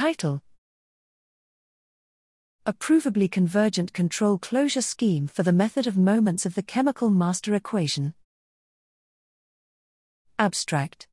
Title A provably convergent control closure scheme for the method of moments of the chemical master equation. Abstract